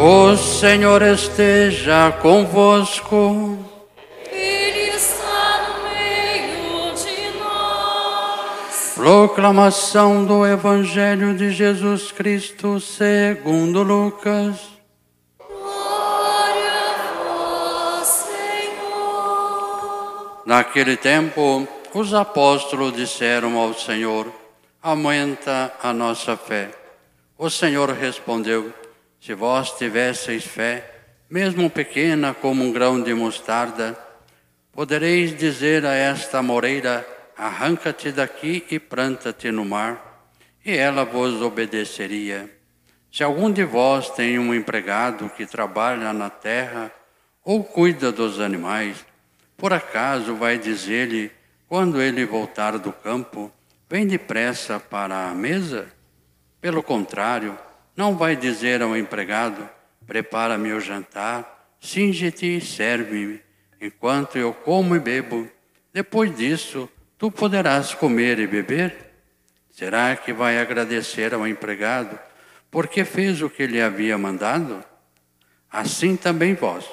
O Senhor esteja convosco. Ele está no meio de nós. Proclamação do Evangelho de Jesus Cristo segundo Lucas. Glória a vós, Senhor. Naquele tempo, os apóstolos disseram ao Senhor: Aumenta a nossa fé. O Senhor respondeu: Se vós tivesseis fé, mesmo pequena como um grão de mostarda, podereis dizer a esta moreira: Arranca-te daqui e planta-te no mar, e ela vos obedeceria. Se algum de vós tem um empregado que trabalha na terra ou cuida dos animais, por acaso vai dizer-lhe, quando ele voltar do campo, vem depressa para a mesa? Pelo contrário, não vai dizer ao empregado, prepara-me o jantar, singe-te e serve-me, enquanto eu como e bebo. Depois disso, tu poderás comer e beber? Será que vai agradecer ao empregado porque fez o que lhe havia mandado? Assim também vós,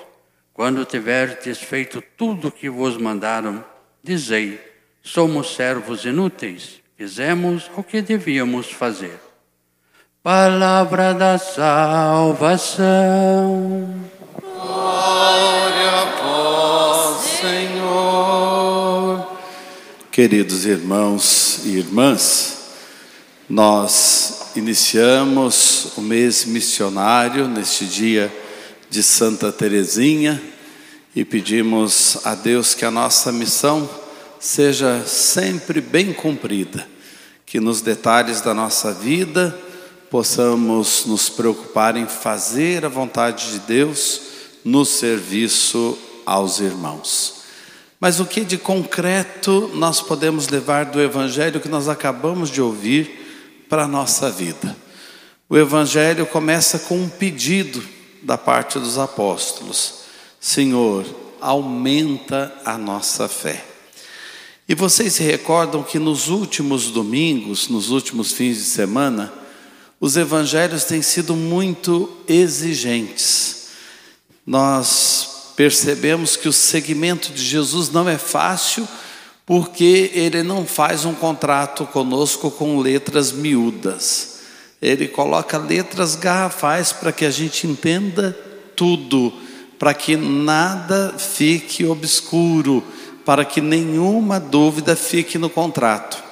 quando tiverdes feito tudo o que vos mandaram, dizei: somos servos inúteis, fizemos o que devíamos fazer. Palavra da salvação. Glória a vós, Senhor. Queridos irmãos e irmãs, nós iniciamos o mês missionário neste dia de Santa Teresinha e pedimos a Deus que a nossa missão seja sempre bem cumprida, que nos detalhes da nossa vida possamos nos preocupar em fazer a vontade de Deus no serviço aos irmãos. Mas o que de concreto nós podemos levar do evangelho que nós acabamos de ouvir para a nossa vida? O evangelho começa com um pedido da parte dos apóstolos: Senhor, aumenta a nossa fé. E vocês se recordam que nos últimos domingos, nos últimos fins de semana, os evangelhos têm sido muito exigentes. Nós percebemos que o segmento de Jesus não é fácil, porque ele não faz um contrato conosco com letras miúdas. Ele coloca letras garrafais para que a gente entenda tudo, para que nada fique obscuro, para que nenhuma dúvida fique no contrato.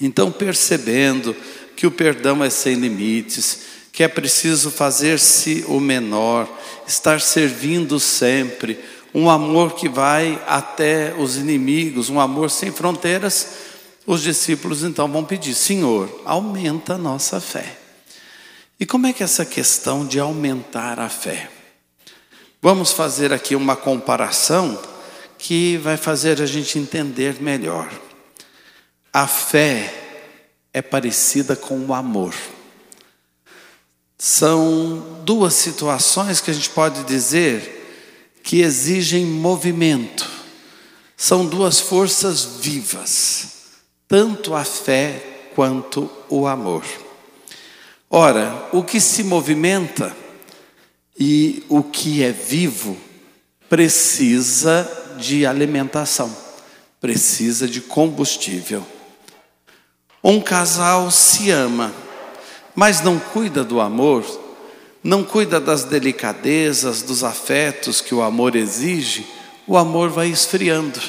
Então, percebendo que o perdão é sem limites, que é preciso fazer-se o menor, estar servindo sempre, um amor que vai até os inimigos, um amor sem fronteiras, os discípulos então vão pedir: Senhor, aumenta a nossa fé. E como é que é essa questão de aumentar a fé? Vamos fazer aqui uma comparação que vai fazer a gente entender melhor. A fé é parecida com o amor. São duas situações que a gente pode dizer que exigem movimento. São duas forças vivas, tanto a fé quanto o amor. Ora, o que se movimenta e o que é vivo precisa de alimentação, precisa de combustível. Um casal se ama, mas não cuida do amor, não cuida das delicadezas, dos afetos que o amor exige, o amor vai esfriando.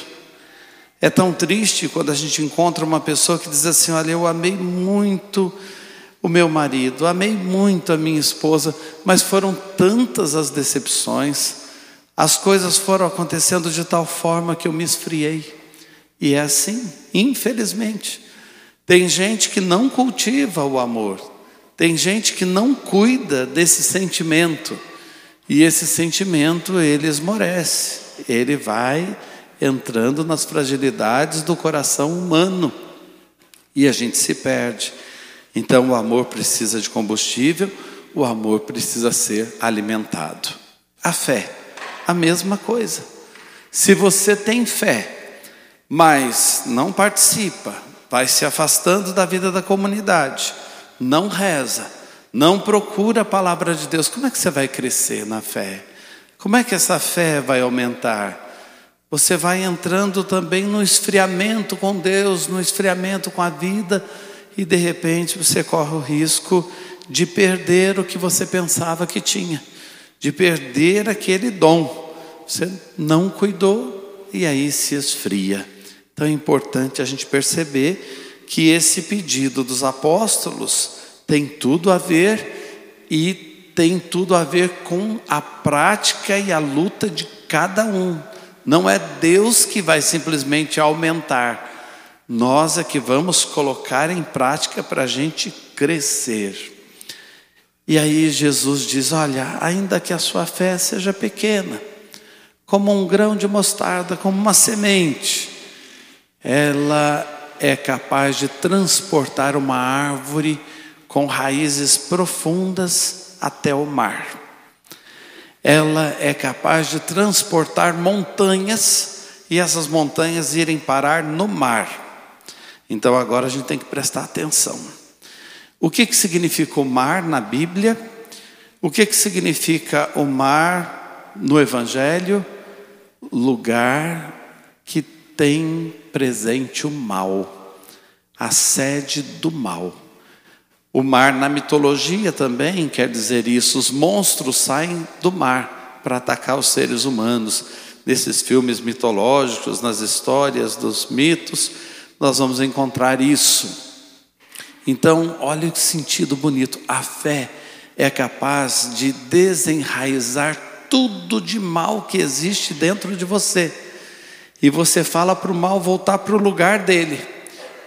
É tão triste quando a gente encontra uma pessoa que diz assim: Olha, eu amei muito o meu marido, amei muito a minha esposa, mas foram tantas as decepções, as coisas foram acontecendo de tal forma que eu me esfriei. E é assim, infelizmente. Tem gente que não cultiva o amor, tem gente que não cuida desse sentimento, e esse sentimento ele esmorece, ele vai entrando nas fragilidades do coração humano e a gente se perde. Então o amor precisa de combustível, o amor precisa ser alimentado. A fé, a mesma coisa. Se você tem fé, mas não participa, vai se afastando da vida da comunidade, não reza, não procura a palavra de Deus, como é que você vai crescer na fé? Como é que essa fé vai aumentar? Você vai entrando também no esfriamento com Deus, no esfriamento com a vida, e de repente você corre o risco de perder o que você pensava que tinha, de perder aquele dom. Você não cuidou e aí se esfria. Então é importante a gente perceber que esse pedido dos apóstolos tem tudo a ver e tem tudo a ver com a prática e a luta de cada um. Não é Deus que vai simplesmente aumentar, nós é que vamos colocar em prática para a gente crescer. E aí Jesus diz: Olha, ainda que a sua fé seja pequena, como um grão de mostarda, como uma semente, ela é capaz de transportar uma árvore com raízes profundas até o mar. Ela é capaz de transportar montanhas e essas montanhas irem parar no mar. Então agora a gente tem que prestar atenção. O que, que significa o mar na Bíblia? O que, que significa o mar no Evangelho? Lugar que tem presente o mal, a sede do mal. O mar na mitologia também quer dizer isso. Os monstros saem do mar para atacar os seres humanos. Nesses filmes mitológicos, nas histórias dos mitos, nós vamos encontrar isso. Então, olha que sentido bonito. A fé é capaz de desenraizar tudo de mal que existe dentro de você. E você fala para o mal voltar para o lugar dele.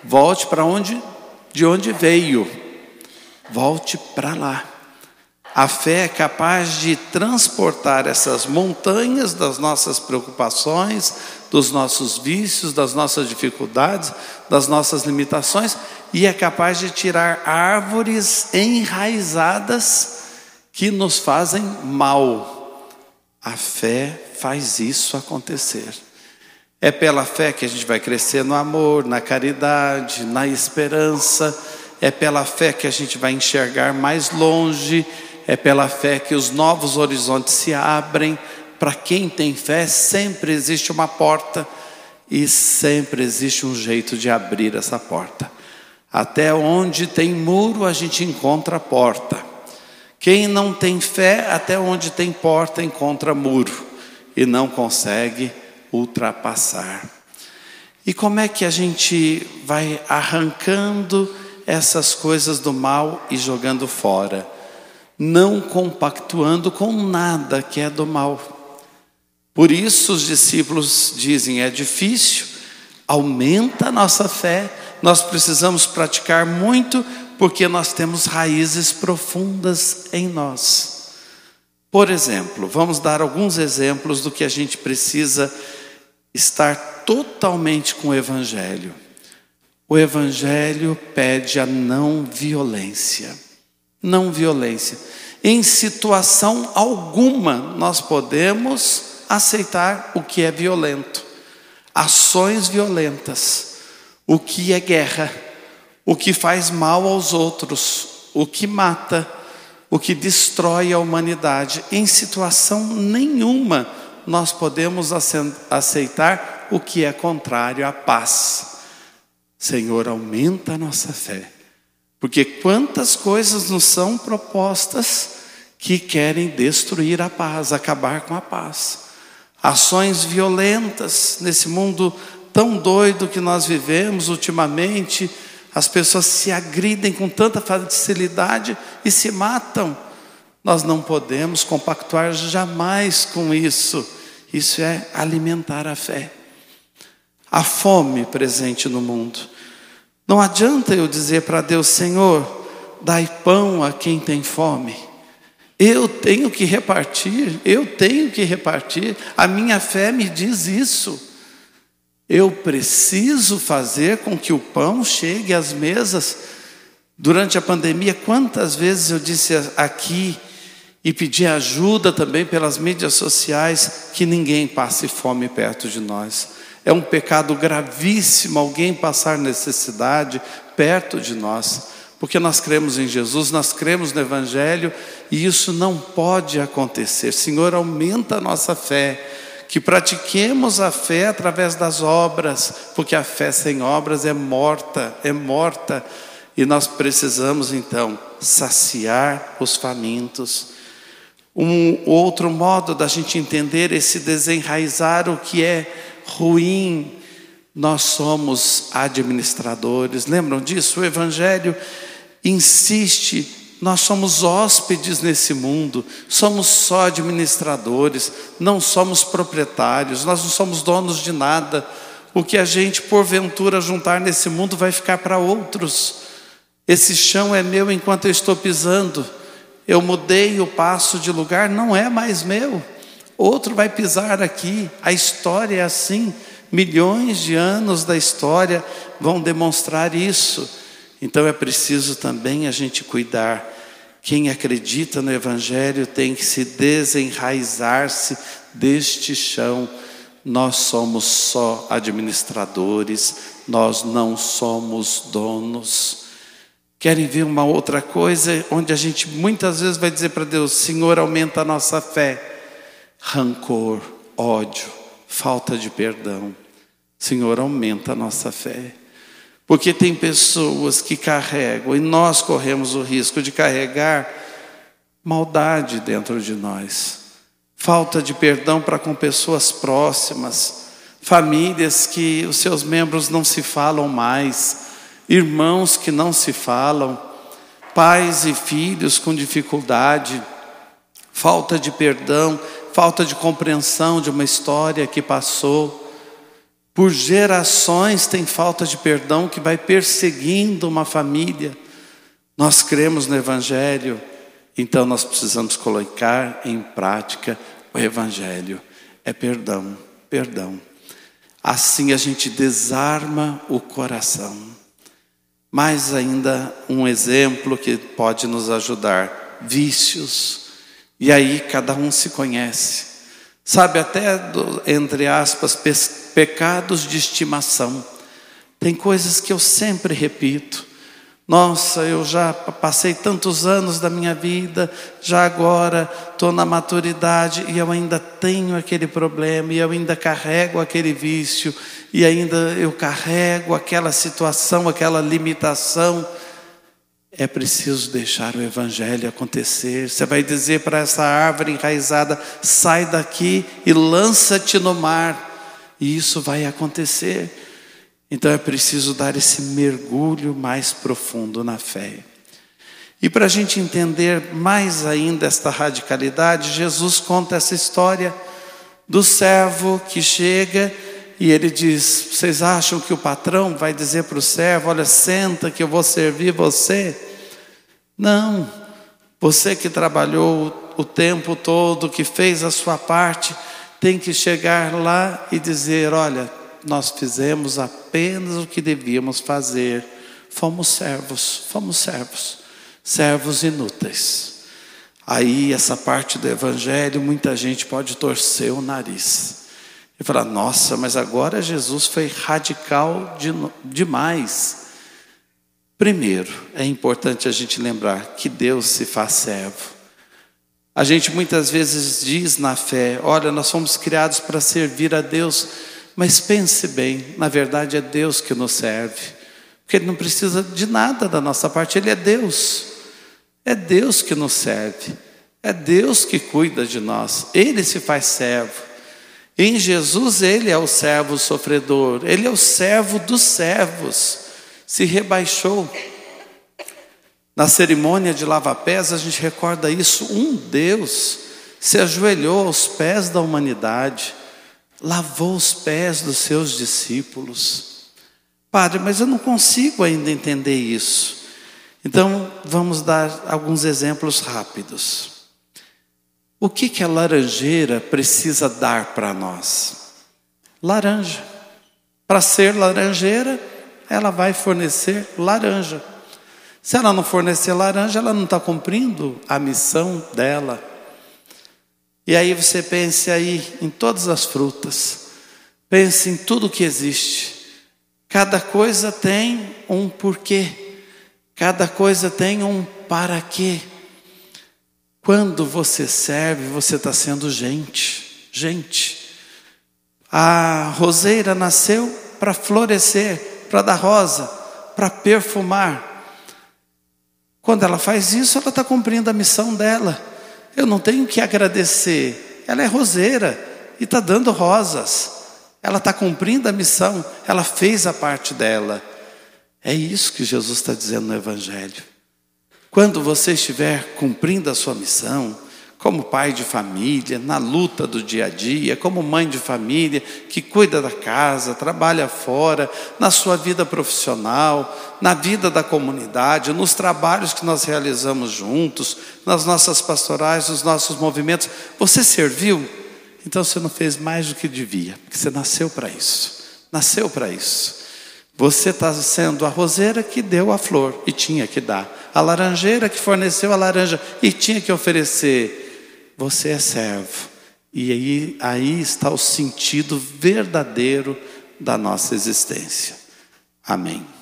Volte para onde de onde veio. Volte para lá. A fé é capaz de transportar essas montanhas das nossas preocupações, dos nossos vícios, das nossas dificuldades, das nossas limitações, e é capaz de tirar árvores enraizadas que nos fazem mal. A fé faz isso acontecer. É pela fé que a gente vai crescer no amor, na caridade, na esperança. É pela fé que a gente vai enxergar mais longe é pela fé que os novos horizontes se abrem. Para quem tem fé, sempre existe uma porta e sempre existe um jeito de abrir essa porta. Até onde tem muro, a gente encontra porta. Quem não tem fé, até onde tem porta, encontra muro e não consegue ultrapassar. E como é que a gente vai arrancando essas coisas do mal e jogando fora? não compactuando com nada que é do mal. Por isso os discípulos dizem: é difícil, aumenta a nossa fé, nós precisamos praticar muito, porque nós temos raízes profundas em nós. Por exemplo, vamos dar alguns exemplos do que a gente precisa estar totalmente com o Evangelho. O Evangelho pede a não violência não violência. Em situação alguma nós podemos aceitar o que é violento, ações violentas, o que é guerra, o que faz mal aos outros, o que mata, o que destrói a humanidade. Em situação nenhuma nós podemos aceitar o que é contrário à paz. Senhor, aumenta a nossa fé porque quantas coisas nos são propostas que querem destruir a paz, acabar com a paz. Ações violentas nesse mundo tão doido que nós vivemos ultimamente, as pessoas se agridem com tanta facilidade e se matam. Nós não podemos compactuar jamais com isso. Isso é alimentar a fé. A fome presente no mundo. Não adianta eu dizer para Deus, Senhor, dai pão a quem tem fome. Eu tenho que repartir, eu tenho que repartir. A minha fé me diz isso. Eu preciso fazer com que o pão chegue às mesas. Durante a pandemia, quantas vezes eu disse aqui e pedi ajuda também pelas mídias sociais que ninguém passe fome perto de nós. É um pecado gravíssimo alguém passar necessidade perto de nós. porque nós cremos em Jesus, nós cremos no Evangelho e isso não pode acontecer. Senhor, aumenta a nossa fé, que pratiquemos a fé através das obras, porque a fé sem obras é morta, é morta, e nós precisamos então saciar os famintos. Um outro modo da gente entender esse desenraizar o que é ruim, nós somos administradores. Lembram disso? O Evangelho insiste, nós somos hóspedes nesse mundo, somos só administradores, não somos proprietários, nós não somos donos de nada. O que a gente porventura juntar nesse mundo vai ficar para outros. Esse chão é meu enquanto eu estou pisando. Eu mudei o passo de lugar, não é mais meu. Outro vai pisar aqui. A história é assim. Milhões de anos da história vão demonstrar isso. Então é preciso também a gente cuidar. Quem acredita no Evangelho tem que se desenraizar-se deste chão. Nós somos só administradores, nós não somos donos. Querem ver uma outra coisa onde a gente muitas vezes vai dizer para Deus: Senhor, aumenta a nossa fé. Rancor, ódio, falta de perdão. Senhor, aumenta a nossa fé. Porque tem pessoas que carregam, e nós corremos o risco de carregar maldade dentro de nós, falta de perdão para com pessoas próximas, famílias que os seus membros não se falam mais, irmãos que não se falam, pais e filhos com dificuldade, falta de perdão, falta de compreensão de uma história que passou. Por gerações tem falta de perdão que vai perseguindo uma família. Nós cremos no Evangelho, então nós precisamos colocar em prática o Evangelho. É perdão, perdão. Assim a gente desarma o coração. Mais ainda, um exemplo que pode nos ajudar: vícios. E aí cada um se conhece. Sabe, até, do, entre aspas, pecados de estimação. Tem coisas que eu sempre repito. Nossa, eu já passei tantos anos da minha vida, já agora estou na maturidade e eu ainda tenho aquele problema, e eu ainda carrego aquele vício, e ainda eu carrego aquela situação, aquela limitação é preciso deixar o evangelho acontecer. Você vai dizer para essa árvore enraizada: sai daqui e lança-te no mar. E isso vai acontecer. Então é preciso dar esse mergulho mais profundo na fé. E para a gente entender mais ainda esta radicalidade, Jesus conta essa história do servo que chega e ele diz: Vocês acham que o patrão vai dizer para o servo: Olha, senta que eu vou servir você? Não, você que trabalhou o tempo todo, que fez a sua parte, tem que chegar lá e dizer: olha, nós fizemos apenas o que devíamos fazer, fomos servos, fomos servos, servos inúteis. Aí, essa parte do Evangelho, muita gente pode torcer o nariz e falar: nossa, mas agora Jesus foi radical de, demais. Primeiro, é importante a gente lembrar que Deus se faz servo. A gente muitas vezes diz na fé: olha, nós fomos criados para servir a Deus, mas pense bem, na verdade é Deus que nos serve, porque Ele não precisa de nada da nossa parte, Ele é Deus, é Deus que nos serve, é Deus que cuida de nós, Ele se faz servo. Em Jesus, Ele é o servo sofredor, Ele é o servo dos servos se rebaixou. Na cerimônia de lava-pés, a gente recorda isso. Um Deus se ajoelhou aos pés da humanidade, lavou os pés dos seus discípulos. Padre, mas eu não consigo ainda entender isso. Então, vamos dar alguns exemplos rápidos. O que, que a laranjeira precisa dar para nós? Laranja. Para ser laranjeira, ela vai fornecer laranja. Se ela não fornecer laranja, ela não está cumprindo a missão dela. E aí você pense aí em todas as frutas, pense em tudo que existe. Cada coisa tem um porquê. Cada coisa tem um para quê. Quando você serve, você está sendo gente. Gente. A roseira nasceu para florescer, para dar rosa, para perfumar. Quando ela faz isso, ela está cumprindo a missão dela. Eu não tenho que agradecer. Ela é roseira e está dando rosas. Ela está cumprindo a missão, ela fez a parte dela. É isso que Jesus está dizendo no Evangelho. Quando você estiver cumprindo a sua missão, como pai de família, na luta do dia a dia, como mãe de família que cuida da casa, trabalha fora, na sua vida profissional, na vida da comunidade, nos trabalhos que nós realizamos juntos, nas nossas pastorais, nos nossos movimentos, você serviu? Então você não fez mais do que devia, porque você nasceu para isso. Nasceu para isso. Você está sendo a roseira que deu a flor e tinha que dar, a laranjeira que forneceu a laranja e tinha que oferecer. Você é servo. E aí, aí está o sentido verdadeiro da nossa existência. Amém.